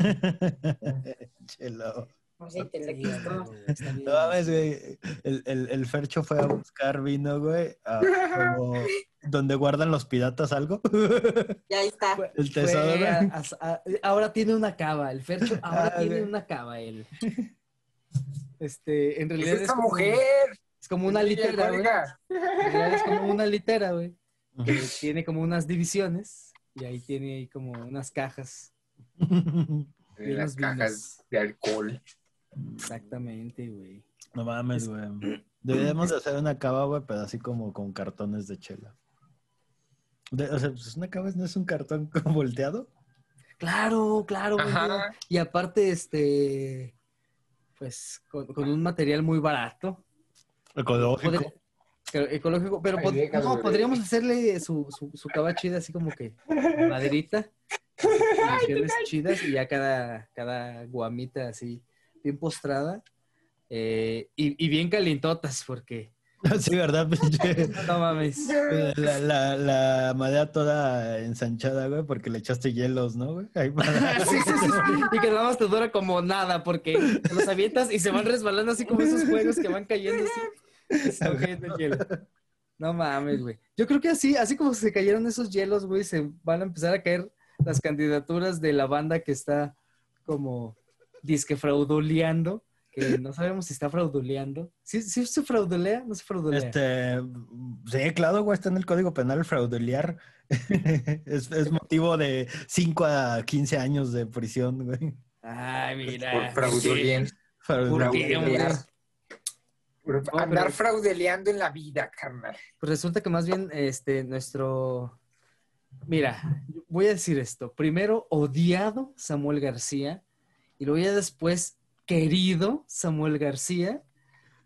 Chelo. Pues sí, te. No mames, güey. El, el, el Fercho fue a buscar vino, güey, a- como donde guardan los piratas algo. Y ahí está. Fue- El fue tesoro. a- a- a- ahora tiene una cava, el Fercho ahora Ah, tiene güey. una cava él. Este, en Es realidad es esa como, mujer. es como una litera, güey. En realidad es como una litera, güey. Que tiene como unas divisiones y ahí tiene ahí como unas cajas. De las cajas vinos. de alcohol. Exactamente, güey. No mames, güey. Deberíamos de hacer una cava, güey, pero así como con cartones de chela. De- o sea, pues una cava no es un cartón como volteado. Claro, claro, güey. Y aparte, este, pues, con, con un material muy barato. Ecológico. Ecológico, pero Ay, pod- déjalo, no, güey. podríamos hacerle su, su, su cava chida así como que maderita, dimensiones chidas y ya cada, cada guamita así bien postrada eh, y, y bien calientotas porque Sí, ¿verdad? pinche? no mames. La, la, la madera toda ensanchada, güey, porque le echaste hielos, ¿no, güey? Ahí para- Sí, sí, sí, sí. Y que nada más te dura como nada porque te los avientas y se van resbalando así como esos juegos que van cayendo así. se el hielo. No mames, güey. Yo creo que así, así como se cayeron esos hielos, güey, se van a empezar a caer las candidaturas de la banda que está como disque frauduleando, que no sabemos si está frauduleando. ¿Sí, sí se fraudulea? ¿No se fraudulea? Este, sí, claro, güey, está en el Código Penal fraudulear. es, es motivo de 5 a 15 años de prisión, güey. Ay, mira. Por No, Andar fraudeleando en la vida, carnal. Pues resulta que más bien, este, nuestro. Mira, voy a decir esto. Primero, odiado Samuel García. Y luego ya después, querido Samuel García.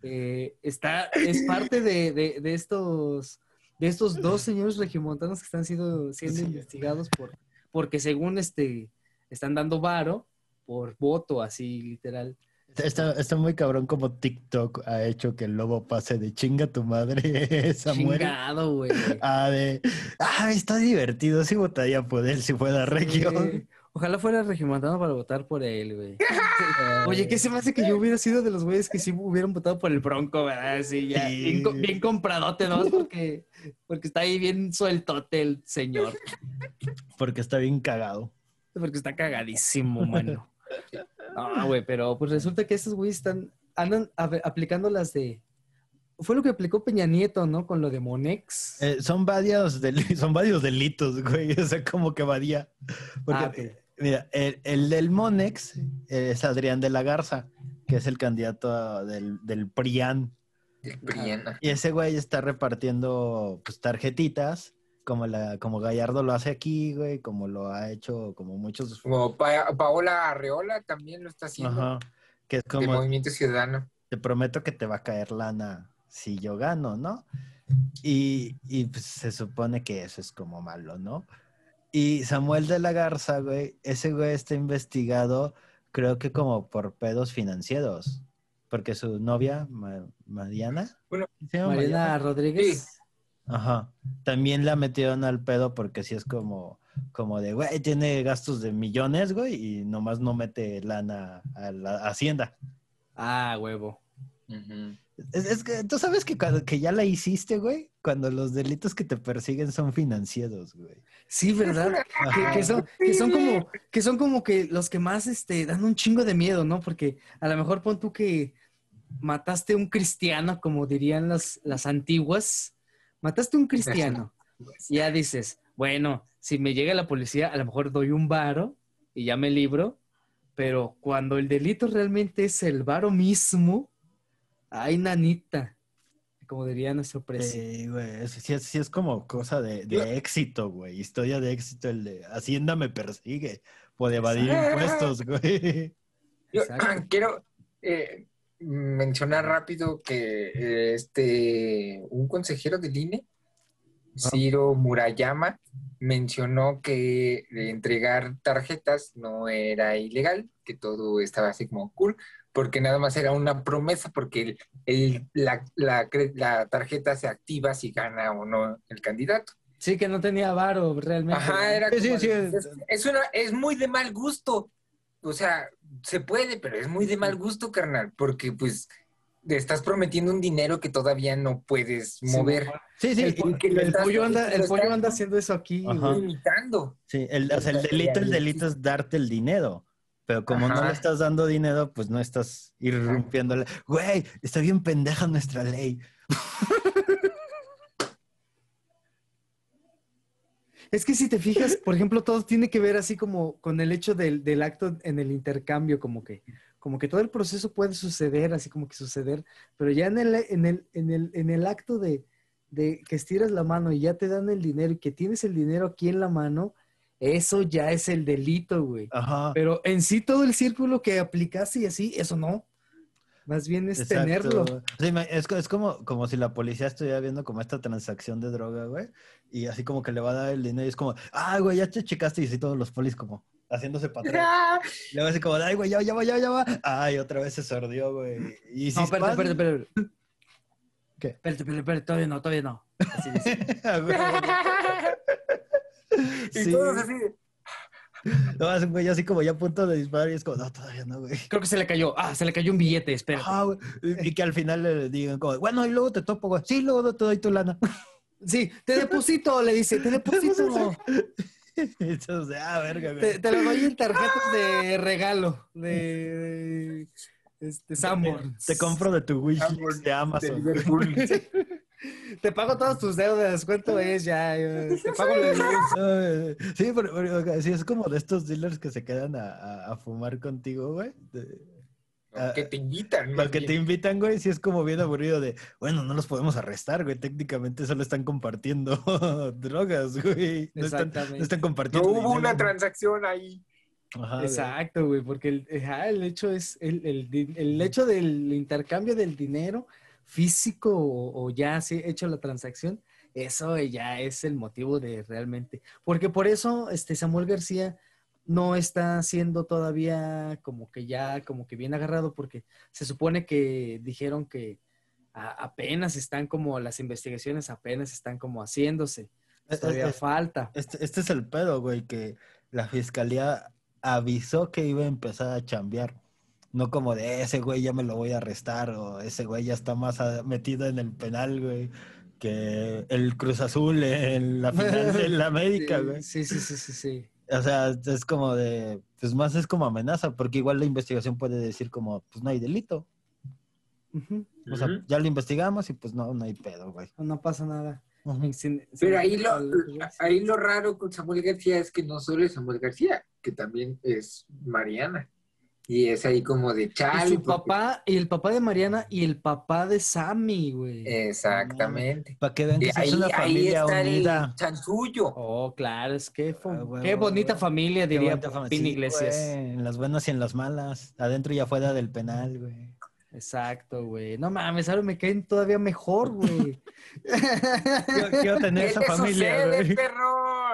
eh, está, es parte de, de- de estos. De estos dos señores regiomontanos que están siendo, siendo Sí. investigados por, porque según este, están dando varo por voto, así literal. Está, está muy cabrón como TikTok ha hecho que el lobo pase de chinga tu madre, Samuel. Chingado, güey. Ah, de, ah, está divertido, sí votaría por él si fuera región. Sí. Ojalá fuera regiomontano para votar por él, güey. Oye, ¿qué se me hace que yo hubiera sido de los güeyes que sí hubieran votado por el Bronco, verdad? Sí, ya. Sí. Bien, bien compradote, ¿no? Porque, porque está ahí bien sueltote el señor. Porque está bien cagado. Porque está cagadísimo, mano. No, güey, pero pues resulta que estos güeyes están, andan a- aplicando las de... Fue lo que aplicó Peña Nieto, ¿no? Con lo de Monex. Eh, son varios del- son varios delitos, güey. O sea, como que varía. Porque, Ah, mira, el, el del Monex es Adrián de la Garza, que es el candidato a- del, del PRIAN. El. Y ese güey está repartiendo pues tarjetitas, como la, como Gallardo lo hace aquí, güey, como lo ha hecho como muchos. Como Pa- Paola Arreola también lo está haciendo. Ajá. Que es como Movimiento Ciudadano. te prometo que te va a caer lana si yo gano, ¿no? Y, y, pues, se supone que eso es como malo, ¿no? Y Samuel de la Garza, güey, ese güey está investigado, creo que como por pedos financieros, porque su novia, Ma- Mariana, Bueno, ¿se llama Mariana Rodríguez. Ajá. También la metieron al pedo porque sí es como, como de, güey, tiene gastos de millones, güey, y nomás no mete lana a la hacienda. Ah, huevo. Es, es que tú sabes que, cuando- que ya la hiciste, güey, cuando los delitos que te persiguen son financieros, güey. Sí, ¿verdad? Que, que son, que son como, que son como que los que más este, dan un chingo de miedo, ¿no? Porque a lo mejor pon tú que mataste un cristiano, como dirían las, las antiguas. Mataste un cristiano. Y ya dices, bueno, si me llega la policía, a lo mejor doy un varo y ya me libro. Pero cuando el delito realmente es el varo mismo, ay, nanita. Como diría nuestro presidente. Sí, güey, sí, es- sí es como cosa de, de éxito, güey, historia de éxito, el de Hacienda me persigue por evadir impuestos, güey. Yo Exacto. quiero eh, mencionar rápido que eh, este un consejero del INE, Ciro Murayama, mencionó que entregar tarjetas no era ilegal, que todo estaba así como cool, porque nada más era una promesa, porque el- el- la, la cre- la tarjeta se activa si gana o no el candidato. Sí, que no tenía varo realmente. Ajá, era Sí, sí, como sí, es una, es muy de mal gusto. o sea, se puede, pero es muy de mal gusto, carnal, porque pues te estás prometiendo un dinero que todavía no puedes mover. Sí, sí, El, el estás- pollo anda, el estás- pollo anda haciendo eso aquí. Limitando. sí, el, o sea, el delito, el delito es darte el dinero. Pero como no le estás dando dinero, pues no estás irrumpiéndole. Güey, está bien pendeja nuestra ley. Es que si te fijas, por ejemplo, todo tiene que ver así como con el hecho del, del acto en el intercambio, como que, como que todo el proceso puede suceder, así como que suceder, pero ya en el, en el, en el, en el acto de, de que estiras la mano y ya te dan el dinero y que tienes el dinero aquí en la mano, eso ya es el delito, güey. Ajá. Pero en sí todo el círculo que aplicaste y así, eso no. Más bien es Exacto. tenerlo. Sí, es, es como, como si la policía estuviera viendo como esta transacción de droga, güey. Y así como que le va a dar el dinero y es como, ah, güey, ya te checaste y así todos los polis como haciéndose para atrás. Luego así como, ay, güey, ya, ya va, ya, ya va. Ay, otra vez se sordió, güey. Y si No, espérate, espérate, espérate. ¿Qué? Espérate, espérate, espérate, todavía no, todavía no. Así dice. Ah. Y Sí. todos así. No, es un güey así como ya a punto de disparar y es como, no, todavía no, güey. Creo que se le cayó. Ah, se le cayó un billete. Ajá, güey. Y que al final le digan como, bueno, y luego te topo, güey. Sí, luego te doy tu lana. Sí, te deposito, le dice, te deposito. Entonces, ah, verga, güey. te, te lo doy en tarjetas de regalo de, de este. Te compro de tu wishlist de de Amazon. Liverpool. Te pago todas tus deudas. ¿Cuánto es ya? Te pago la Sí, pero, pero, sí, es como de estos dealers que se quedan a, a- a fumar contigo, güey. De- No, que te invitan. más Porque te invitan, güey, sí es como bien aburrido de, bueno, no los podemos arrestar, güey. Técnicamente solo están compartiendo drogas, güey. No están, Exactamente. no están No compartiendo. hubo una dinero. transacción ahí. Ajá, güey. Exacto, güey, porque el, el hecho es el, el el hecho del intercambio del dinero físico o, o ya se ha hecho la transacción, eso ya es el motivo de realmente, porque por eso este Samuel García no está siendo todavía como que ya como que bien agarrado porque se supone que dijeron que a- apenas están como las investigaciones apenas están como haciéndose. Es- Todavía es- falta. Este, este es el pedo, güey, que la fiscalía avisó que iba a empezar a chambear. No como de ese güey ya me lo voy a arrestar o ese güey ya está más metido en el penal, güey, que el Cruz Azul en la final de la América, güey. Sí, sí, sí, sí, sí. O sea, es como de, pues más es como amenaza, porque igual la investigación puede decir como, pues no hay delito. O sea, ya lo investigamos y pues no, no hay pedo, güey. No pasa nada. Sin- Pero ahí lo, ahí lo raro con Samuel García es que no solo es Samuel García, que también es Mariana. Y es ahí como de Y chale. su porque- papá, y el papá de Mariana y el papá de Sammy, güey. Exactamente. Para que vean que Y ahí, es una ahí familia está unida. el chanchullo. Oh, claro, es que Ah, qué bonita familia, Qué diría bonita Sí, Iglesias. güey, en las buenas y en las malas. Adentro y afuera del penal, güey. Exacto, güey. No mames, ahora me caen todavía mejor, güey. Quiero, quiero tener ¿Qué esa familia, sucede, güey.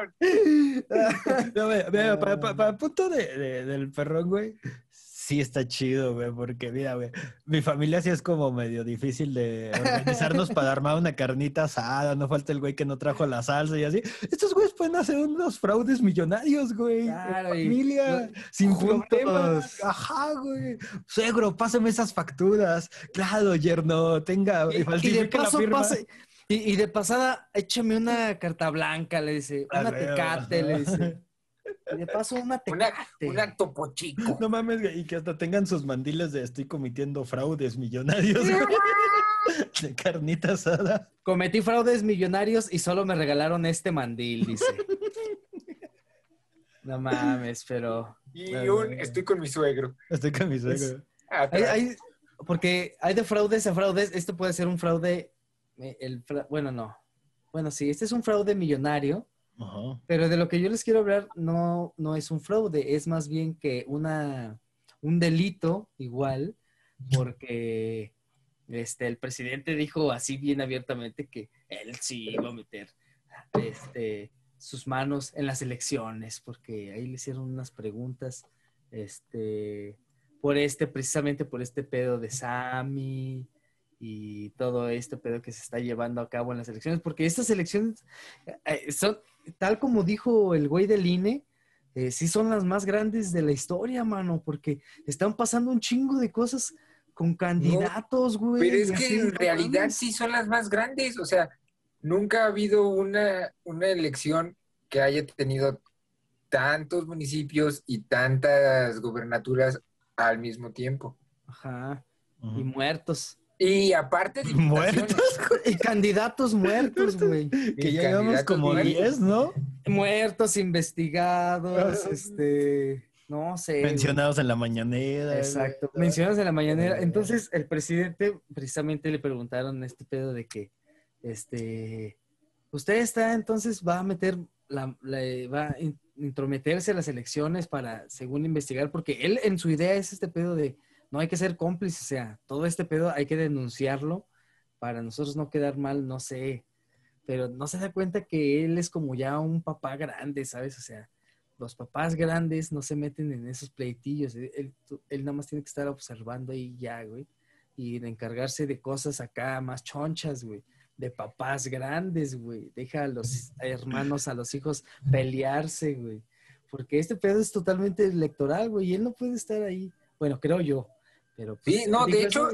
Perrón? No, mira, mira, para, para- para el punto de, de- del perrón, güey, sí está chido, güey, porque mira, güey, mi familia sí es como medio difícil de organizarnos para armar una carnita asada, no falta el güey que no trajo la salsa y así. Estos güeyes pueden hacer unos fraudes millonarios, güey. Claro, familia, sin juntos. problemas. Ajá, güey. Suegro, pásame esas facturas. Claro, yerno, tenga, Y, y de falsifique la paso, firma. pase- y, y de pasada, échame una carta blanca, le dice. Ah, Una tecate, le dice. Y de paso, una tecate. una topo chico. No mames, y que hasta tengan sus mandiles de estoy cometiendo fraudes millonarios. De carnita asada. Cometí fraudes millonarios y solo me regalaron este mandil, dice. No mames, pero... Y un estoy con mi suegro. Estoy con mi suegro. Hay, hay- porque hay de fraudes a fraudes. Esto puede ser un fraude... eh, El, bueno, no. Bueno, sí, este es un fraude millonario, pero de lo que yo les quiero hablar no, no es un fraude, es más bien que una, un delito igual, porque este, el presidente dijo así bien abiertamente que él sí iba a meter este, sus manos en las elecciones, porque ahí le hicieron unas preguntas este, por este, precisamente por este pedo de Sami y todo este pedo que se está llevando a cabo en las elecciones, porque estas elecciones eh, son, tal como dijo el güey del INE, eh, sí son las más grandes de la historia, mano, porque están pasando un chingo de cosas con candidatos, güey. Pero es que en realidad sí son las más grandes. O sea, nunca ha habido una, una elección que haya tenido tantos municipios y tantas gubernaturas al mismo tiempo. Ajá. Y muertos. Y aparte de Muertos, Y candidatos muertos, güey. Que ya llevamos como muertos. 10, ¿no? Muertos, investigados, Ah. este, no sé. Mencionados en la mañanera. Exacto, güey. mencionas en la mañanera. Eh. Entonces, el presidente precisamente le preguntaron este pedo de que, este, usted está, entonces va a meter, la, la- va a in- intrometerse a las elecciones para, según investigar, porque él en su idea es este pedo de, no hay que ser cómplice, o sea, todo este pedo hay que denunciarlo para nosotros no quedar mal, no sé, pero no se da cuenta que él es como ya un papá grande, ¿sabes? O sea, los papás grandes no se meten en esos pleitillos. Él, él- nada más tiene que estar observando ahí ya, güey. Y de encargarse de cosas acá más chonchas, güey. De papás grandes, güey. Deja a los hermanos, a los hijos pelearse, güey. Porque este pedo es totalmente electoral, güey. Y él no puede estar ahí. Bueno, creo yo. Pero pues, Sí, no, de hecho-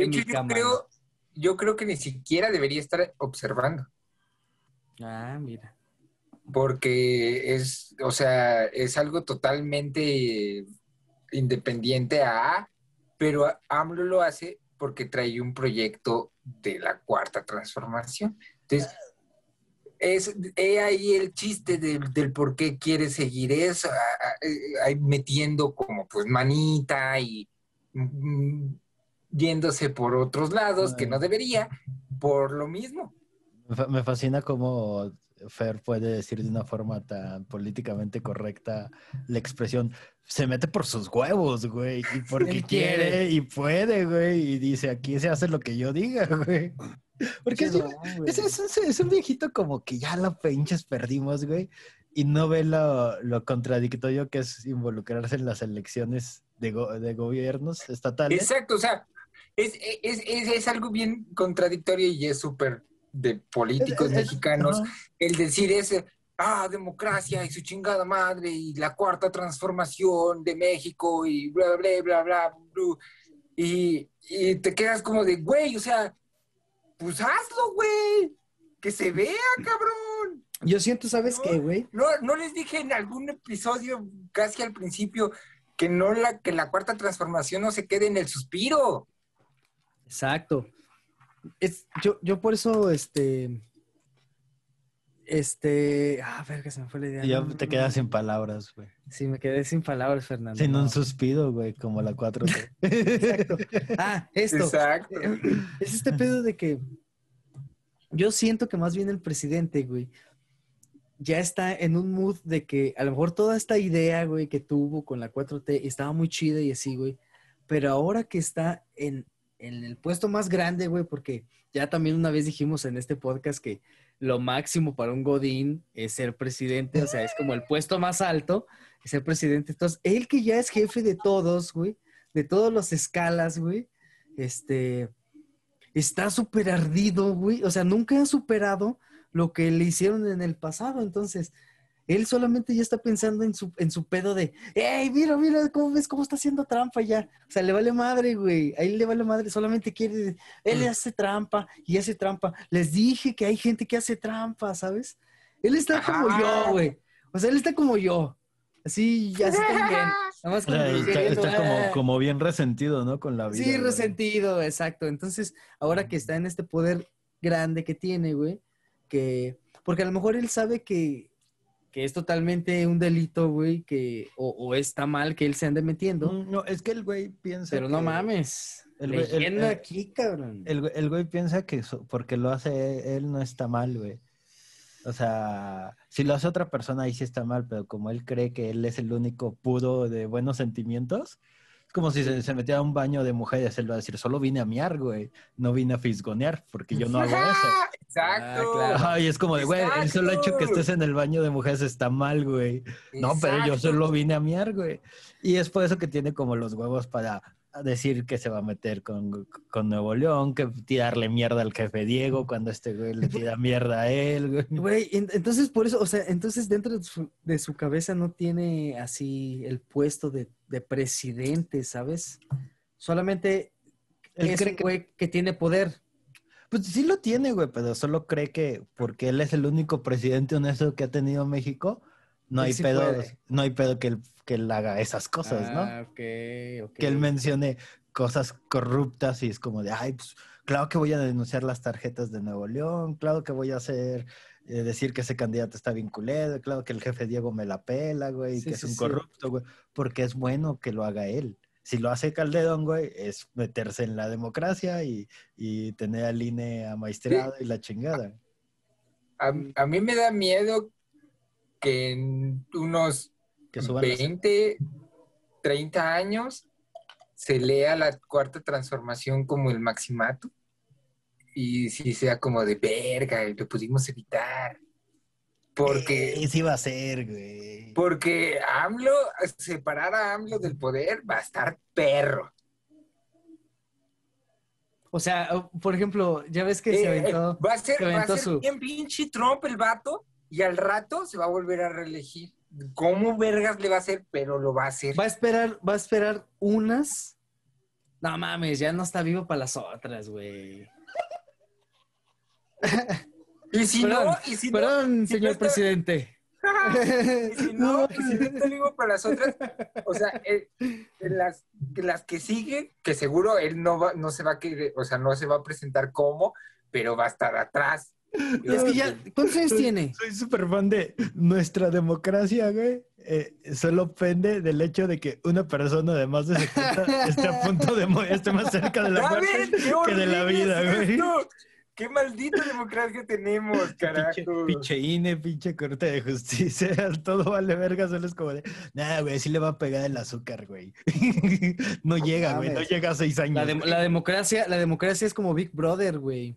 De yo creo, yo creo que ni siquiera debería estar observando. Ah, mira. porque es, o sea, es algo totalmente independiente a, pero AMLO lo hace porque trae un proyecto de la cuarta transformación. Entonces, es he ahí el chiste del, del por qué quiere seguir eso, a- a- eh, metiendo como pues manita y yéndose por otros lados que no debería, por lo mismo. Me fascina cómo Fer puede decir de una forma tan políticamente correcta la expresión se mete por sus huevos, güey, y porque quiere. y puede, güey, y dice aquí se hace lo que yo diga, güey. Porque es, no, es, es- es un viejito como que ya lo pinches perdimos, güey, y no ve lo, lo contradictorio que es involucrarse en las elecciones de, go- de gobiernos estatales. Exacto, o sea, es, es, es, es algo bien contradictorio y es súper de políticos mexicanos el decir ese, ah, democracia y su chingada madre y la cuarta transformación de México y bla, bla, bla, bla, bla, y, y te quedas como de, güey, o sea, pues hazlo, güey, que se vea, cabrón. Yo siento, ¿sabes No. qué, güey? No, no les dije en algún episodio casi al principio que no la, que la cuarta transformación no se quede en el suspiro. Exacto. Es, yo, yo por eso, este. Este. Ah, verga, se me fue la idea. Y ya No, te quedas no. sin palabras, güey. Sí, me quedé sin palabras, Fernando. Sin un suspiro, güey, como la 4T. Exacto. Ah, esto. Exacto. Es este pedo de que. Yo siento que más bien el presidente, güey, ya está en un mood de que a lo mejor toda esta idea, güey, que tuvo con la 4T estaba muy chida y así, güey. Pero ahora que está en, en el puesto más grande, güey, porque ya también una vez dijimos en este podcast que lo máximo para un Godín es ser presidente, o sea, es como el puesto más alto, es ser presidente. Entonces, él que ya es jefe de todos, güey, de todas las escalas, güey, este, está súper ardido, güey. O sea, nunca ha superado lo que le hicieron en el pasado. Entonces, él solamente ya está pensando en su, en su pedo de, ¡Ey, mira, mira, cómo ves cómo está haciendo trampa ya! O sea, le vale madre, güey. A él le vale madre, solamente quiere, él hace trampa y hace trampa. Les dije que hay gente que hace trampa, ¿sabes? Él está como yo, güey. O sea, él está como yo. Así, ya está bien. Nada más O sea, está, está como, como bien resentido, ¿no? Con la vida. Sí, güey. resentido, exacto. Entonces, ahora que está en este poder grande que tiene, güey, que, porque a lo mejor él sabe que, que es totalmente un delito, güey, que, o, o está mal que él se ande metiendo, Mm, No, es que el güey piensa. pero no mames. el güey- el- Leyenda el- aquí, cabrón. El, el güey piensa que so- porque lo hace él no está mal, güey. O sea, si lo hace otra persona ahí sí está mal, pero como él cree que él es el único puro de buenos sentimientos, es como si se, se metiera a un baño de mujeres, él va a decir, solo vine a miar, güey, no vine a fisgonear, porque yo no hago eso. Exacto. Ah, claro. Ajá, y es como de, güey, el solo hecho que estés en el baño de mujeres está mal, güey. No, pero yo solo vine a miar, güey. Y es por eso que tiene como los huevos para decir que se va a meter con, con Nuevo León, que tirarle mierda al jefe Diego cuando este güey le tira mierda a él, güey. Güey, en- entonces por eso, o sea, entonces dentro de su, de su cabeza no tiene así el puesto de, de presidente, ¿sabes? Solamente Él es cree un que- que tiene poder. Pues sí lo tiene, güey, pero solo cree que porque él es el único presidente honesto que ha tenido México, no hay sí pedo, puede. no hay pedo que él, que él haga esas cosas, ¿no? Ah, que él mencione cosas corruptas y es como de, ay, pues claro que voy a denunciar las tarjetas de Nuevo León, claro que voy a hacer, eh, decir que ese candidato está bien culero, claro que el jefe Diego me la pela, güey, Sí, que es un sí. corrupto, güey, porque es bueno que lo haga él. Si lo hace Calderón, güey, es meterse en la democracia y, y tener al INE amaestrado y la chingada. A, a mí me da miedo que en unos Que suban las- 20, 30 años se lea la cuarta transformación como el maximato y si sea como de verga, y lo pudimos evitar. Porque, Eh, sí va a ser, güey. porque AMLO, separar a AMLO del poder va a estar perro. O sea, por ejemplo, ya ves que se Eh, aventó. va a ser, se va a ser su- bien pinche Trump el vato y al rato se va a volver a reelegir. ¿Cómo vergas le va a hacer? Pero lo va a hacer. Va a esperar, va a esperar unas. No mames, ya no está vivo para las otras, güey. Y si Perdón, no, y si no, Perdón, si no señor está- presidente. y si no, y si no está vivo para las otras, o sea, eh, en las, que las que siguen, que seguro él no va, no se va a querer, o sea, no se va a presentar como, pero va a estar atrás. Y es que ya, ¿cuántos años tiene? Soy súper fan de nuestra democracia, güey. Eh, solo pende del hecho de que una persona de más de 70 esté a punto de morir, esté más cerca de la muerte ¡Qué que de la vida, es güey. esto! ¡Qué maldita democracia tenemos, Pinche, carajo! pinche INE, pinche corte de justicia, todo vale verga, solo es como de, nah, güey, sí le va a pegar el azúcar, güey. no llega, güey, no llega a seis años. La, la democracia, la democracia es como Big Brother, güey.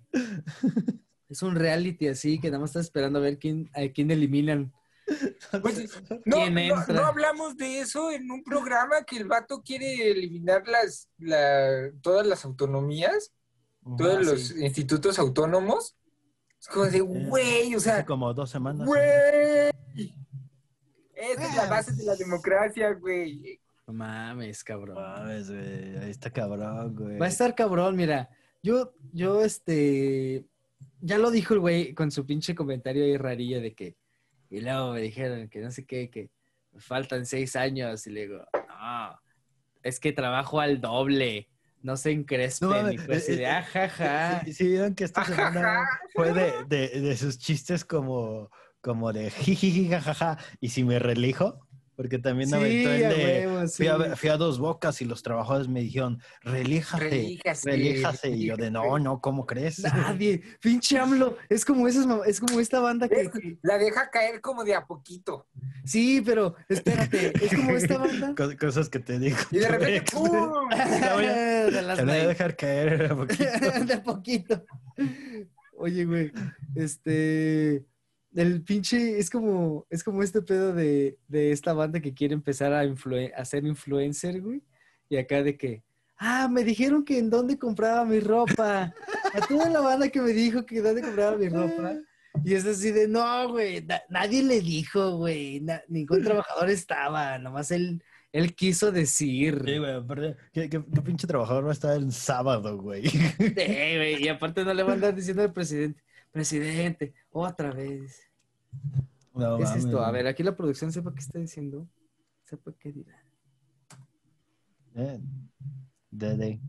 Es un reality así que nada más está esperando a ver quién, a quién eliminan. Pues, no, ¿Quién no- no hablamos de eso en un programa que el vato quiere eliminar las, la- todas las autonomías, todos Ah, los sí. institutos autónomos. Es como de, güey, o Hace sea, como dos semanas. güey. Esa es la base de la democracia, güey. No mames, cabrón. Mames, güey, ahí está cabrón, güey. Va a estar cabrón, mira. Yo, yo, este, ya lo dijo el güey con su pinche comentario ahí rarillo de que, y luego me dijeron que no sé qué, que me faltan seis años, y le digo, no, es que trabajo al doble, no se encrespen, No y pues de, eh, eh, ah, ja, ja". Sí, sí, vieron que esta Ajaja. semana fue de, de, de sus chistes como, como de jijiji, jajaja, y si me relijo, porque también Sí, aventó el a de, huevo, fui, a, fui a dos bocas y los trabajadores me dijeron, relíjate, Relíjase, relíjase, y yo de, no, relíjate". no, ¿cómo crees? Nadie, pinche AMLO, es como esas, es como esta banda que, que- La deja caer como de a poquito. sí, pero espérate, es como esta banda. Co- Cosas que te digo. Y de repente. ¡pum! Te voy a- de las te voy a dejar caer a poquito. de poquito. Oye, güey, este, el pinche, es como, es como este pedo de, de esta banda que quiere empezar a, influen- a ser influencer, güey, y acá de que, ah, me dijeron que en dónde compraba mi ropa, a toda la banda que me dijo que dónde compraba mi ropa, y es así de, no, güey, na- nadie le dijo, güey, na- ningún trabajador estaba, nomás él, él quiso decir. Sí, güey, aparte, ¿qué, qué, qué pinche trabajador va a estar el sábado, güey? Sí, güey, y aparte no le van a andar diciendo al presidente, presidente, otra vez. No ¿Qué es esto? A ver, aquí la producción sepa qué está diciendo. Sepa qué dirá. Eh, Dede.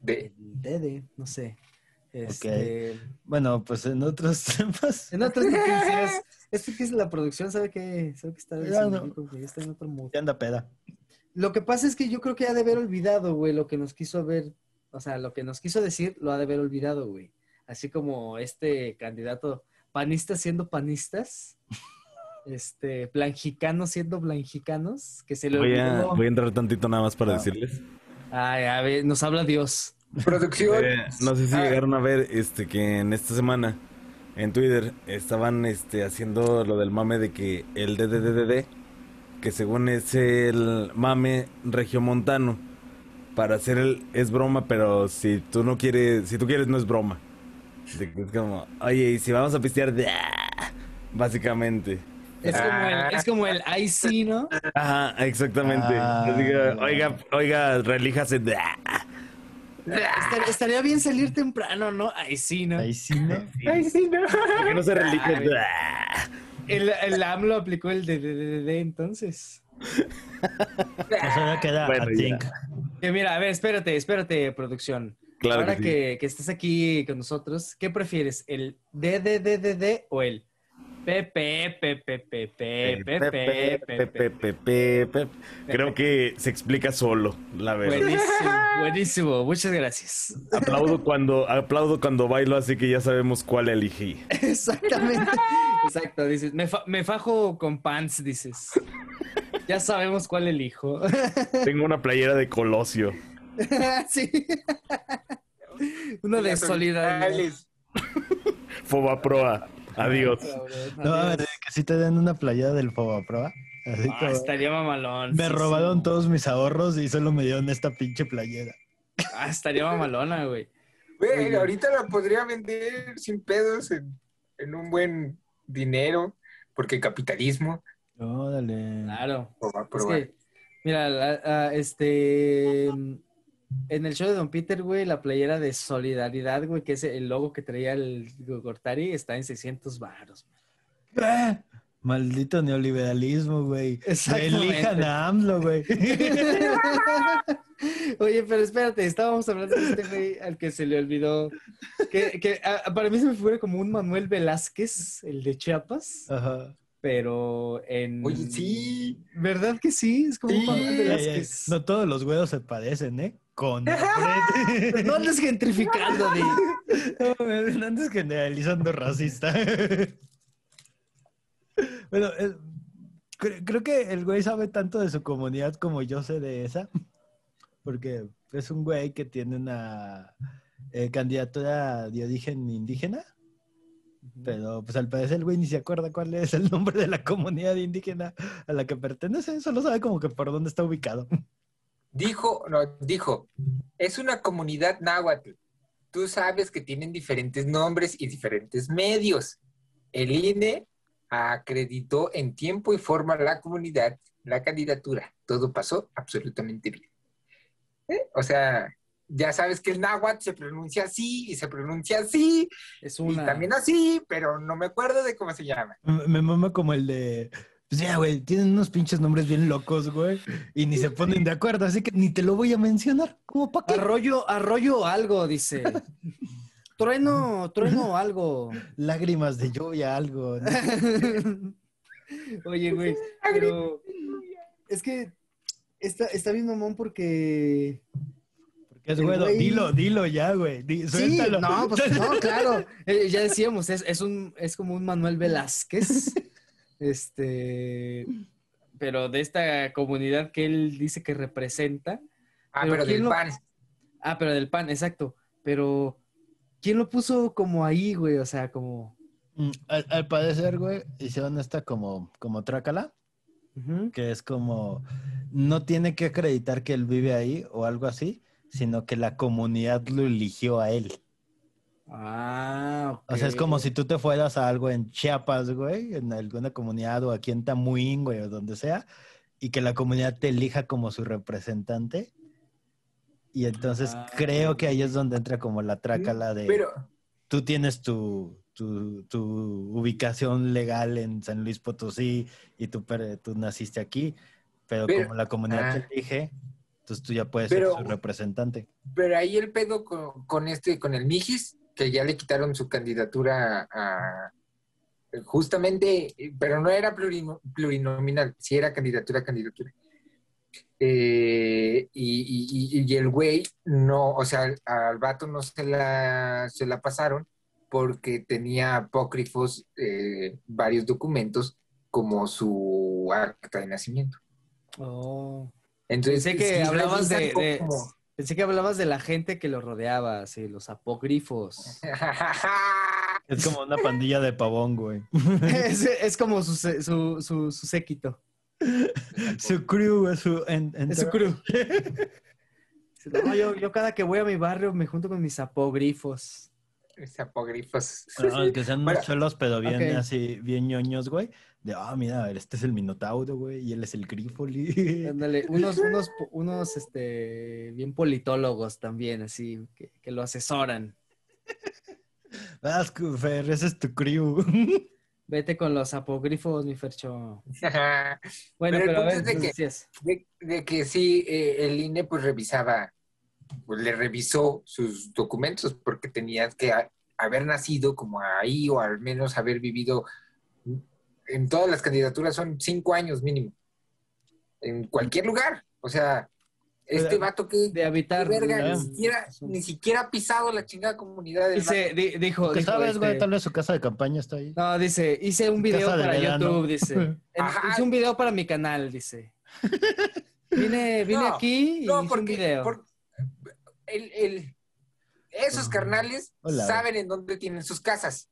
De, El Dede, no sé. Este, Bueno, pues en otros temas. En otras noticias, esto que es la producción, ¿sabe qué? ¿Sabe qué está Ya diciendo? no. Que está en otro mood. Ya anda peda. Lo que pasa es que yo creo que ha de haber olvidado, güey, lo que nos quiso ver, o sea, lo que nos quiso decir, lo ha de haber olvidado, güey. Así como este candidato panista siendo panistas, este, blanjicanos siendo blanjicanos, que se le Voy a, olvidó. voy a entrar tantito nada más para Ah. decirles. Ay, a ver, nos habla Dios. producción. Eh, no sé si Ah, llegaron a ver este que en esta semana en Twitter estaban este haciendo lo del mame de que el DDDD que según es el mame regiomontano para hacer el es broma, pero si tú no quieres, si tú quieres no es broma. De que Es como, oye, y si vamos a pistear, ¡ah! básicamente. Es como el, es como el I see, ¿no? Ajá, exactamente. Ah. Que, oiga, oiga, relíjase. ¡ah! Estar- estaría bien salir temprano, ¿no? I see, ¿no? Ahí sí, ¿no? Ay, sí, no. ¿Por qué no se. ¡ah! El, el AMLO aplicó el de, de, de, de entonces. Eso ya queda Bueno, a think. Mira, a ver, espérate, espérate, producción. Ahora que, sí. aquí con nosotros, ¿qué prefieres? ¿El DDDDD o el Creo que se explica solo, la verdad. Buenísimo, buenísimo. Muchas gracias. Aplaudo cuando, aplaudo cuando bailo, así que ya sabemos cuál elegí. Exactamente. Exacto, dices. Me fajo con pants, dices. Ya sabemos cuál elijo. Tengo una playera de Colosio. sí. Uno de solidaridad. Foba Proa. Adiós. No, a ver, que si te den una playera del Fobaproa. Así Ah, como, estaría mamalón. me sí, robaron sí. todos mis ahorros y solo me dieron esta pinche playera. Ah, estaría mamalona, güey. Güey, Oye. ahorita la podría vender sin pedos en, en un buen dinero, porque capitalismo. Órale. Claro. o va a Es probar. que, mira, la- ah, este. En el show de Don Peter, güey, la playera de solidaridad, güey, que es el logo que traía el Gortari, está en 600 baros. Maldito neoliberalismo, güey. Elijan a AMLO, güey. Oye, pero espérate, estábamos hablando de este güey al que se le olvidó. Que, que para mí se me figura como un Manuel Velázquez, el de Chiapas, Ajá. pero en. Oye, sí. ¿Verdad que sí? Es como un Sí. Manuel Ey, ey, Velázquez. No todos los güeros se parecen, ¿eh? Con. No andes gentrificando, Di. No, no andes generalizando racista. bueno, eh, cre- creo que el güey sabe tanto de su comunidad como yo sé de esa. Porque es un güey que tiene una eh, candidatura de origen indígena. Pero pues al parecer el güey ni se acuerda cuál es el nombre de la comunidad indígena a la que pertenece. Solo sabe como que por dónde está ubicado. Dijo, no, dijo, es una comunidad náhuatl. Tú sabes que tienen diferentes nombres y diferentes medios. El INE acreditó en tiempo y forma la comunidad, la candidatura. Todo pasó absolutamente bien. ¿Eh? O sea, ya sabes que el náhuatl se pronuncia así y se pronuncia así Es y una. también así, pero no me acuerdo de cómo se llama. Me, me mama como el de. Pues ya, güey, tienen unos pinches nombres bien locos, güey. Y ni se ponen de acuerdo, así que ni te lo voy a mencionar. ¿Cómo pa' qué? Arroyo, arroyo algo, dice. Trueno, trueno algo. Lágrimas de lluvia, algo. ¿no? Oye, güey, pero es que está, está bien mamón porque... Porque es güey- Dilo, dilo ya, güey. Di- Sí, suéltalo. no, pues no, claro. Eh, ya decíamos, es, es, un, es como un Manuel Velázquez. Este... Pero de esta comunidad que él dice que representa. Ah, Pero pero ¿quién del lo- pan. Ah, pero del pan, exacto. Pero, ¿quién lo puso como ahí, güey? O sea, como... Mm, Al, al parecer, güey, hicieron esta como, como trácala, que es como. No tiene que acreditar que él vive ahí o algo así, sino que la comunidad lo eligió a él. Ah, ok. O sea, es como si tú te fueras a algo en Chiapas, güey, en alguna comunidad o aquí en Tamuín, güey, o donde sea, y que la comunidad te elija como su representante. Y entonces Ah. creo que ahí es donde entra como la trácala de Pero, tú tienes tu, tu, tu ubicación legal en San Luis Potosí y tú, tú naciste aquí, pero, Pero- como la comunidad ah. te elige, entonces tú ya puedes Pero- ser su representante. pero ahí el pedo con, con este, con el Mijis, que ya le quitaron su candidatura a justamente, pero no era plurino- plurinominal, sí era candidatura a candidatura. Eh, y, y- y- y el güey no, o sea, al, vato no se la, se la pasaron porque tenía apócrifos eh, varios documentos como su acta de nacimiento. Oh. Entonces, Pensé que sí hablabas de- de- como- Pensé que hablabas de la gente que lo rodeaba, así, los apócrifos. Es como una pandilla de pavón, güey. es, es como su, su, su, su séquito. su crew, su... en- Es su crew. No, yo, yo cada que voy a mi barrio me junto con mis apógrifos. Mis apógrifos. Que sean Bueno, unos cholos, pero bien así, bien ñoños, güey. De, ah, mira, este es el Minotauro, güey, y él es el Grífoli. Ándale, unos, unos, unos, este, bien politólogos también, así, que, que lo asesoran. Vas, Fer, ese es tu crew. Vete con los apógrifos, mi Fercho. Bueno, Pero el pero, a punto ver, es de que- de, de que sí, eh, el INE pues revisaba, pues le revisó sus documentos porque tenías que ha- haber nacido como ahí o al menos haber vivido en todas las candidaturas son cinco años mínimo. En cualquier lugar. O sea, este Pero- vato que De habitar. verga, ni siquiera, ni siquiera ha pisado la chingada comunidad del Dice, di- dijo, Que dijo, sabes, güey, este, tal vez su casa de campaña está ahí. No, dice, hice un video de para verano. YouTube, dice. Ajá. hice un video para mi canal, dice. Vine, vine No, aquí y No, hice un porque, video. por- el, el- esos Ah. carnales Hola. saben en dónde tienen sus casas.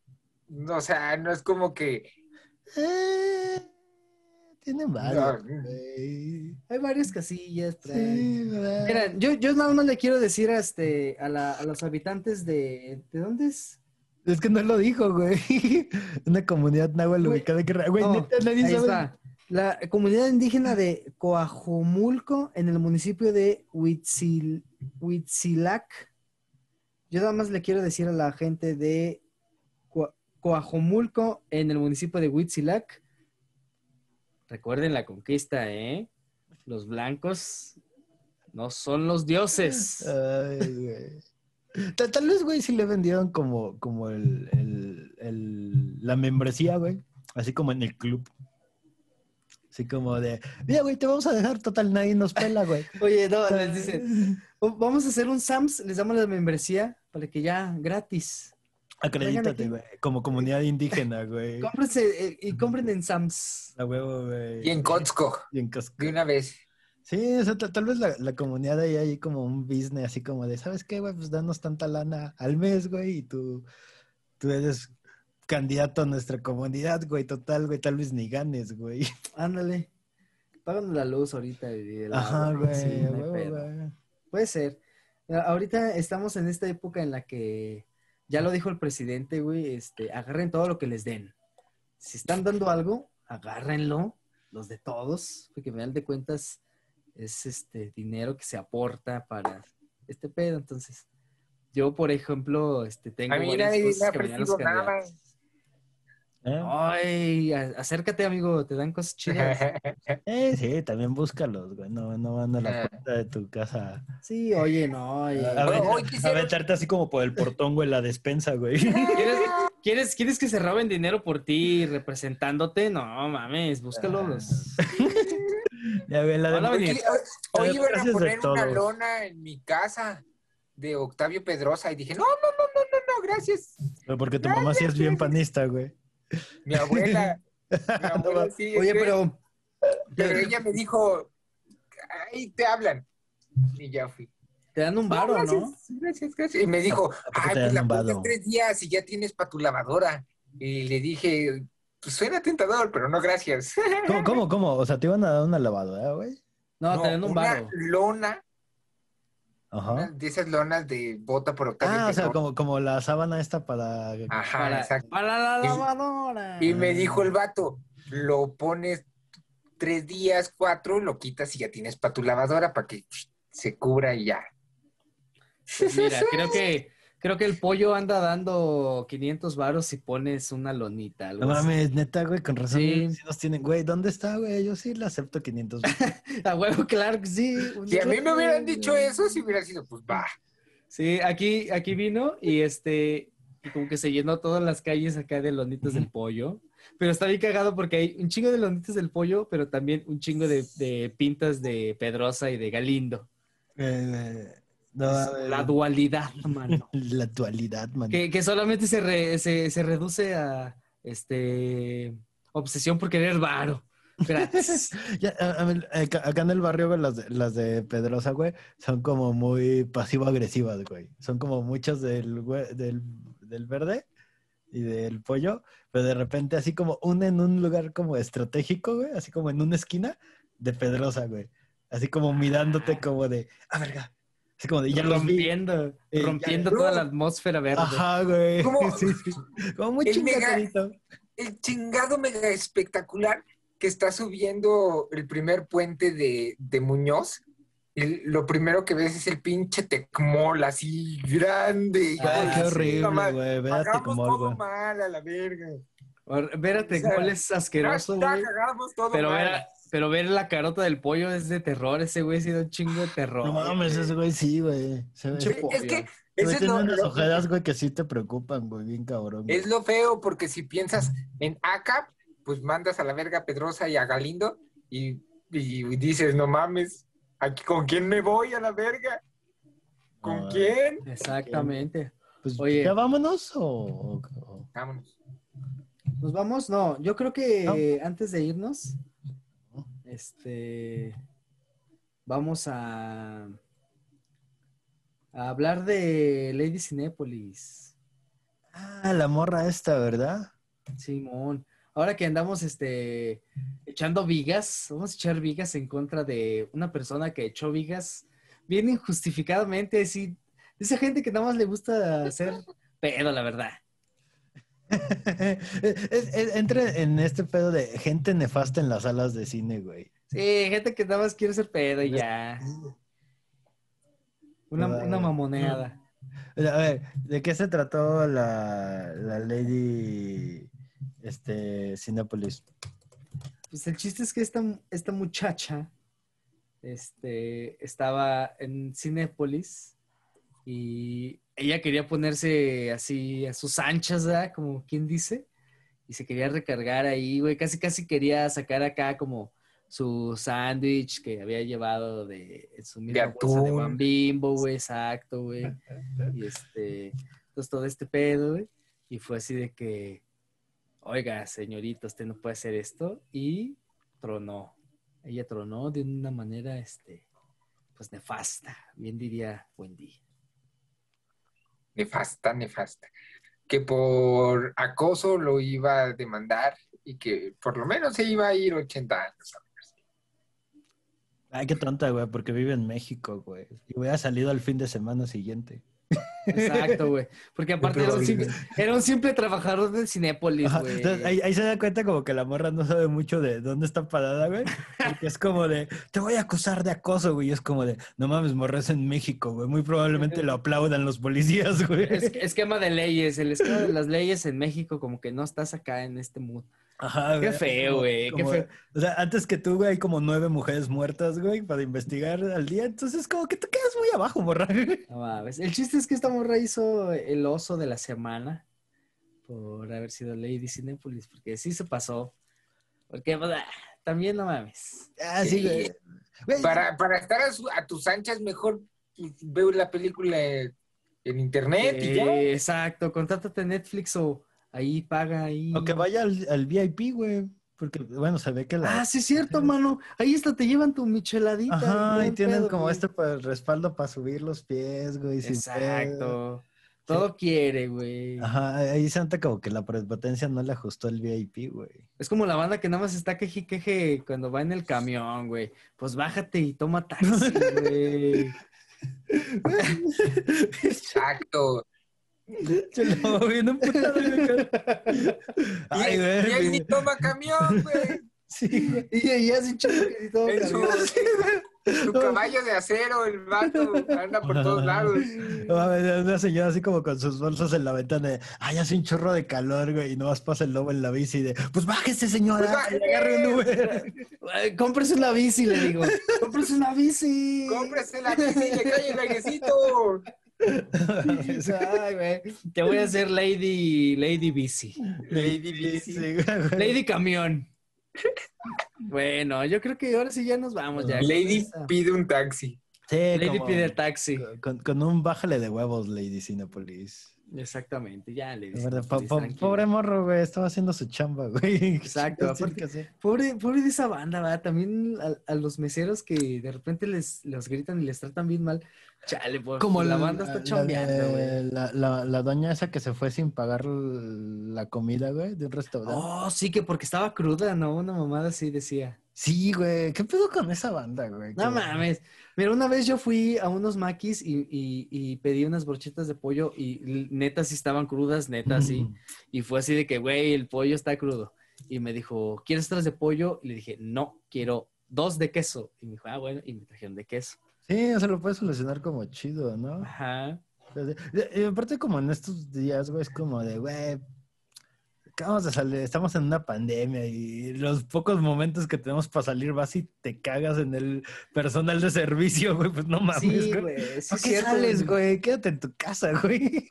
O sea, no es como que Eh, tienen varios, No. Hay varias casillas. Sí. Mira, yo, yo nada más le quiero decir a, este, a, la- a los habitantes de... ¿De dónde es? Es que no lo dijo, güey. Una comunidad náhuatl ubicada Guerrero. Güey, neta, nadie Ahí sabe. está. La comunidad indígena de Coajomulco en el municipio de Huitzil, Huitzilac. Yo nada más le quiero decir a la gente de Coajomulco en el municipio de Huitzilac. Recuerden la conquista, ¿eh? Los blancos no son los dioses. Ay, güey. Tal, tal vez, güey, sí le vendieron como, como el, el- el- la membresía, güey. Así como en el club. Así como de, mira, güey, te vamos a dejar total, nadie nos pela, güey. Oye, no, les dicen, "Oh, vamos a hacer un SAMS, les damos la membresía para que ya gratis. Acredítate, güey. Como comunidad indígena, güey. Cómprense eh, y compren en SAMS. A huevo, güey. y en Cotzco, Y en Costco. de una vez. Sí, o sea, tal, vez la, la comunidad ahí hay como un business así como de, ¿sabes qué, güey? Pues danos tanta lana al mes, güey, y tú, tú eres candidato a nuestra comunidad, güey, total, güey, tal vez ni ganes, güey. Ándale. Páganos la luz ahorita. y el Ajá, güey, sí, a no pedo. güey. Puede ser. Ahorita estamos en esta época en la que, ya lo dijo el presidente, güey, este, agarren todo lo que les den. Si están dando algo, agárrenlo, los de todos, porque al final de cuentas es este dinero que se aporta para este pedo. Entonces, yo, por ejemplo, este, tengo A mí nadie me ha ofrecido nada. ¿Eh? Ay, a- acércate, amigo, te dan cosas chidas. Eh, sí, también búscalos, güey, no, no van a la Ah. puerta de tu casa Sí, oye, no, oye. a, hoy quisiera- a aventarte así como por el portón, güey, la despensa, güey. ¿Quieres, quieres, quieres que se roben dinero por ti representándote? No mames, búscalos. ya ve, la de- Hola, Hoy, iban a poner una todos. lona en mi casa de Octavio Pedrosa y dije, no, no, no, no, no, no, gracias. Pero porque tu mamá sí es bien panista, güey. Mi abuela, mi abuela sí. Oye, pero pero ella me dijo, ahí te hablan. Y ya fui. te dan un varo, gracias, ¿no? Gracias, gracias. Y me dijo, ¿A poco ay, te pues dan la tres días y ya tienes para tu lavadora. Y le dije, pues suena tentador, pero no gracias. ¿Cómo, cómo, cómo? O sea, te iban a dar una lavadora, güey. No, No, te dan un una varo. lona, Ajá. de esas lonas de bota por Octavio Ah, o sea, Pedrosa. como, como la sábana esta para... Ajá, Para, exacto. para la Y- lavadora. Y me dijo el vato, lo pones tres días, cuatro, lo quitas y ya tienes para tu lavadora para que se cubra y ya. Pues mira, creo que, creo que el pollo anda dando 500 varos si pones una lonita. algo No así. mames, neta, güey, con razón. Sí. Sí. nos tienen, güey, ¿dónde está, güey? Yo sí le acepto 500. A huevo, claro que sí. Si a mí me hubieran dicho eso, si hubiera sido, pues va. Sí, aquí, aquí vino y este, y como que se llenó todas las calles acá de lonitas del pollo. Pero está bien cagado porque hay un chingo de lonitas del pollo, pero también un chingo de, de pintas de Pedrosa y de Galindo. Eh, no, la dualidad, mano. la dualidad, man. que, que solamente se, re- se, se reduce a este obsesión por querer varo. Ya, a- a acá en el barrio, las de, las de Pedrosa, güey, son como muy pasivo-agresivas, güey. Son como muchas del, del, del verde y del pollo, pero de repente así como una en un lugar como estratégico, güey, así como en una esquina de Pedrosa, güey. Así como mirándote como de, ah, verga, Así como de ya rompiendo, Eh, rompiendo toda la atmósfera verde. Ajá, güey. ¿Cómo? Sí, sí. Como muy El mega- chingadito. El chingado mega espectacular que está subiendo el primer puente de, de Muñoz. Lo primero que ves es el pinche Tecmol así grande. Ah, qué horrible, güey. Hagamos como todo algo. mal a la verga. O sea, ¿cuál es asqueroso, güey? Pero mal. ver, pero ver la carota del pollo es de terror. Ese güey ha sido un chingo de terror. No mames, ese güey sí, güey. Se ve. Es que eso es lo, unas lo- ojeras, güey, que sí te preocupan, güey. Bien cabrón. güey. es lo feo, porque si piensas en ACAP, pues mandas a la verga a Pedrosa y a Galindo y, y dices, no mames, ¿aquí, ¿con quién me voy a la verga? ¿Con Ah. quién? Exactamente. Pues, Oye. ¿ya vámonos o...? o- o- Vámonos. ¿Nos vamos? No, yo creo que No. antes de irnos, este, vamos a, a hablar de Lady Cinépolis. Ah, la morra esta, ¿verdad? Simón. Ahora que andamos este, echando vigas, vamos a echar vigas en contra de una persona que echó vigas bien injustificadamente, de esa gente que nada más le gusta hacer pedo, la verdad. Entra en este pedo de gente nefasta en las salas de cine, güey. Sí, gente que nada más quiere hacer pedo y ya. Una, una mamoneada. A ver, ¿de qué se trató la, la Lady este, Cinépolis? Pues el chiste es que esta, esta muchacha este, estaba en Cinépolis y ella quería ponerse así a sus anchas, ¿verdad? Como quien dice. Y se quería recargar ahí, güey. Casi, casi quería sacar acá como su sándwich que había llevado de su misma bolsa de. Bam Bimbo, güey. Exacto, güey. Y este, entonces todo este pedo, güey. Y fue así de que, oiga, señorita, usted no puede hacer esto. Y tronó. Ella tronó de una manera, este, pues nefasta. Bien diría Wendy. Nefasta, nefasta. Que por acoso lo iba a demandar y que por lo menos se iba a ir 80 años. Ay, qué tonta, güey, porque vive en México, güey. Y hubiera salido al fin de semana siguiente. Exacto, güey. Porque aparte era un, simple, era un simple trabajador del Cinépolis, güey. entonces, ahí, ahí se da cuenta como que la morra no sabe mucho de dónde está parada, güey. Porque es como de, te voy a acusar de acoso, güey. Y es como de, no mames, morra es en México, güey. Muy probablemente lo aplaudan los policías, güey. Es- esquema de leyes, el esquema de las leyes en México, como que no estás acá en este mood. Ajá, Qué güey, feo, como- güey, qué como- feo. O sea, antes que tú, güey, hay como nueve mujeres muertas, güey, para investigar al día. Entonces, como que tú quedas muy abajo, morra. No mames. El chiste es que esta morra hizo el oso de la semana por haber sido Lady Cinépolis, porque sí se pasó. Porque pues, ah, también no mames. Ah, sí, güey. Güey, Para, para estar a, su- a tus anchas, mejor veo la película en internet y ya. Eh, exacto, contrátate a Netflix o ahí paga ahí. O que vaya al, al VIP, güey. Porque, bueno, se ve que la... Ah, sí es cierto, mano. Ahí hasta te llevan tu micheladita. Ajá, y tienen pedo, como güey. este pa- respaldo para subir los pies, güey. Exacto. Todo quiere, güey. Ajá, ahí se nota como que la prepotencia no le ajustó el VIP, güey. Es como la banda que nada más está queje queje cuando va en el camión, güey. Pues bájate y toma taxi, güey. Exacto. Se lo vi en un putado, güey. Ay, y, él- y él ni güey. toma camión, güey. Sí, güey. Y, así chido que ni su, camión. su caballo de acero, el vato anda por todos lados. No Una señora así como con sus bolsas en la ventana de, ay, hace un chorro de calor, güey, y nomás pasa el lobo en la bici de, pues bájese, señora, Pues bájese. agarre un Uber. Cómprese una bici, le digo. Cómprese una bici. Cómprese la bici y le cae el airecito. Ay, güey. Te voy a hacer Lady, Lady Bici. Lady Bici. Lady Camión. Bueno, yo creo que ahora sí ya nos vamos. Ya, Lady pide un taxi. Sí, Lady como- pide taxi. Con, con un bájale de huevos, Lady Cinepolis. Exactamente, ya dice. verdad, po- po- pobre morro, güey, estaba haciendo su chamba, güey. Exacto, aparte-. Pobre, pobre de esa banda, ¿verdad? También a, a los meseros que de repente les los gritan y les tratan bien mal. Chale, por, Como la banda está chambeando, güey. La, la, la doña esa que se fue sin pagar la comida, güey, de un restaurante. Oh, sí, que porque estaba cruda, ¿no? Una mamada así decía. Sí, güey. ¿Qué pedo con esa banda, güey? No mames. Mira, una vez yo fui a unos maquis y, y- y pedí unas brochetas de pollo y neta sí estaban crudas, neta sí. Y fue así de que, güey, el pollo está crudo. Y me dijo, ¿quieres tres de pollo? Y le dije, no, quiero dos de queso. Y me dijo, ah, bueno, y me trajeron de queso. Sí, se lo puedes solucionar como chido, ¿no? Ajá. Y aparte como en estos días, güey, es como de, güey, acabamos de salir, estamos en una pandemia y los pocos momentos que tenemos para salir vas y te cagas en el personal de servicio, güey, pues no mames, Sí, güey. güey. Sí, ¿Por es qué cierto, sales, güey. güey? Quédate en tu casa, güey.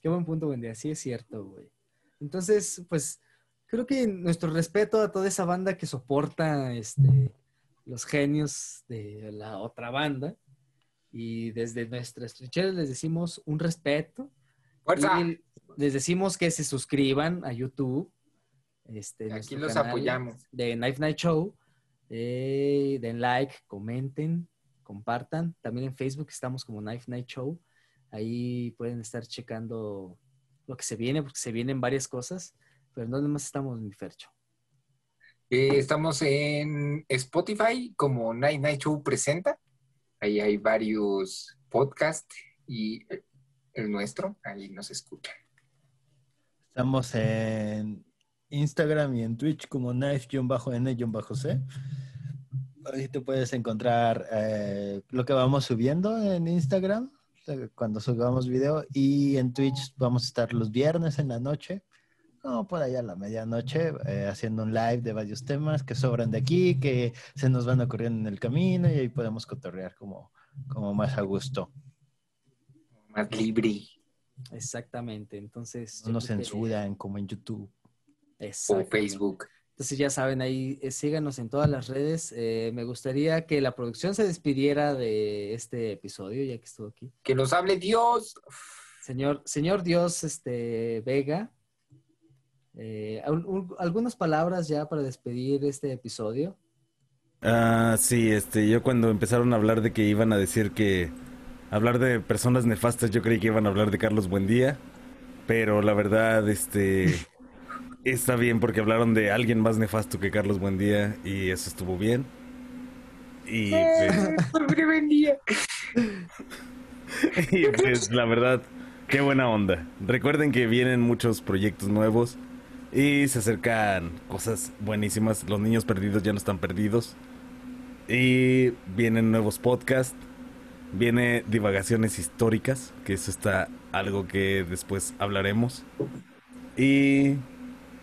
Qué buen punto, buen día. Sí, es cierto, güey. Entonces, pues, creo que nuestro respeto a toda esa banda que soporta este, los genios de la otra banda. Y desde nuestras trincheras les decimos un respeto. ¡Fuerza! Y les decimos que se suscriban a YouTube. Este, Aquí los apoyamos. De Knife Night Show. Eh, den like, comenten, compartan. También en Facebook estamos como Knife Night Show. Ahí pueden estar checando lo que se viene, porque se vienen varias cosas. Pero no más estamos mi Fercho. Eh, estamos en Spotify como Night Night Show presenta. Ahí hay varios podcasts y el nuestro, ahí nos escuchan. Estamos en Instagram y en Twitch como knife-n-c. Ahí te puedes encontrar eh, lo que vamos subiendo en Instagram eh, cuando subamos video y en Twitch vamos a estar los viernes en la noche, como por allá a la medianoche, eh, haciendo un live de varios temas que sobran de aquí, que se nos van ocurriendo en el camino y ahí podemos cotorrear como, como más a gusto. Más libre. Exactamente. Entonces. No nos que- censuran como en YouTube. O. Facebook. Entonces ya saben, ahí eh, síganos en todas las redes. Eh, me gustaría que la producción se despidiera de este episodio, ya que estuvo aquí. Que nos hable Dios. Señor, señor Dios, este Vega, eh, un- un- algunas palabras ya para despedir este episodio. Ah, sí, este, yo cuando empezaron a hablar de que iban a decir que hablar de personas nefastas, yo creí que iban a hablar de Carlos Buendía, pero la verdad, este, está bien porque hablaron de alguien más nefasto que Carlos Buendía y eso estuvo bien. Y pues, Pobre bendía. y pues la verdad, qué buena onda. Recuerden que vienen muchos proyectos nuevos y se acercan cosas buenísimas. Los niños perdidos ya no están perdidos. Y vienen nuevos podcasts. Viene divagaciones históricas, que eso está algo que después hablaremos. Y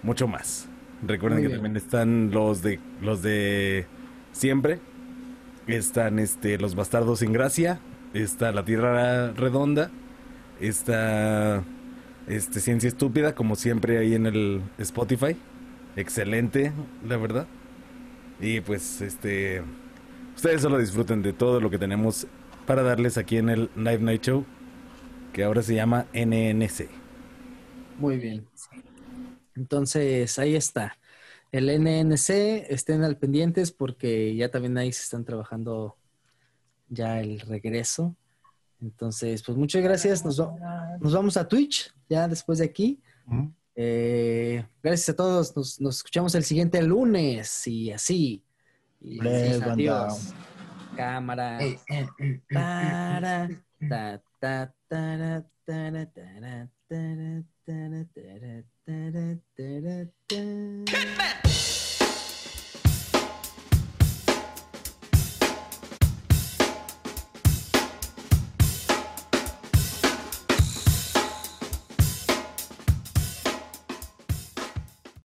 mucho más. Recuerden que también están los de los de siempre. Están este los bastardos sin gracia, está la tierra redonda, está este ciencia estúpida como siempre ahí en el Spotify. Excelente, la verdad. Y pues este ustedes solo disfruten de todo lo que tenemos para darles aquí en el Night Night Show, que ahora se llama NNC. Muy bien. Entonces, ahí está. El NNC, estén al pendientes porque ya también ahí se están trabajando ya el regreso. Entonces, pues muchas gracias. Nos, nos vamos a Twitch ya después de aquí. Eh, gracias a todos. Nos, nos, escuchamos el siguiente lunes y así. Y así adiós. Cámara.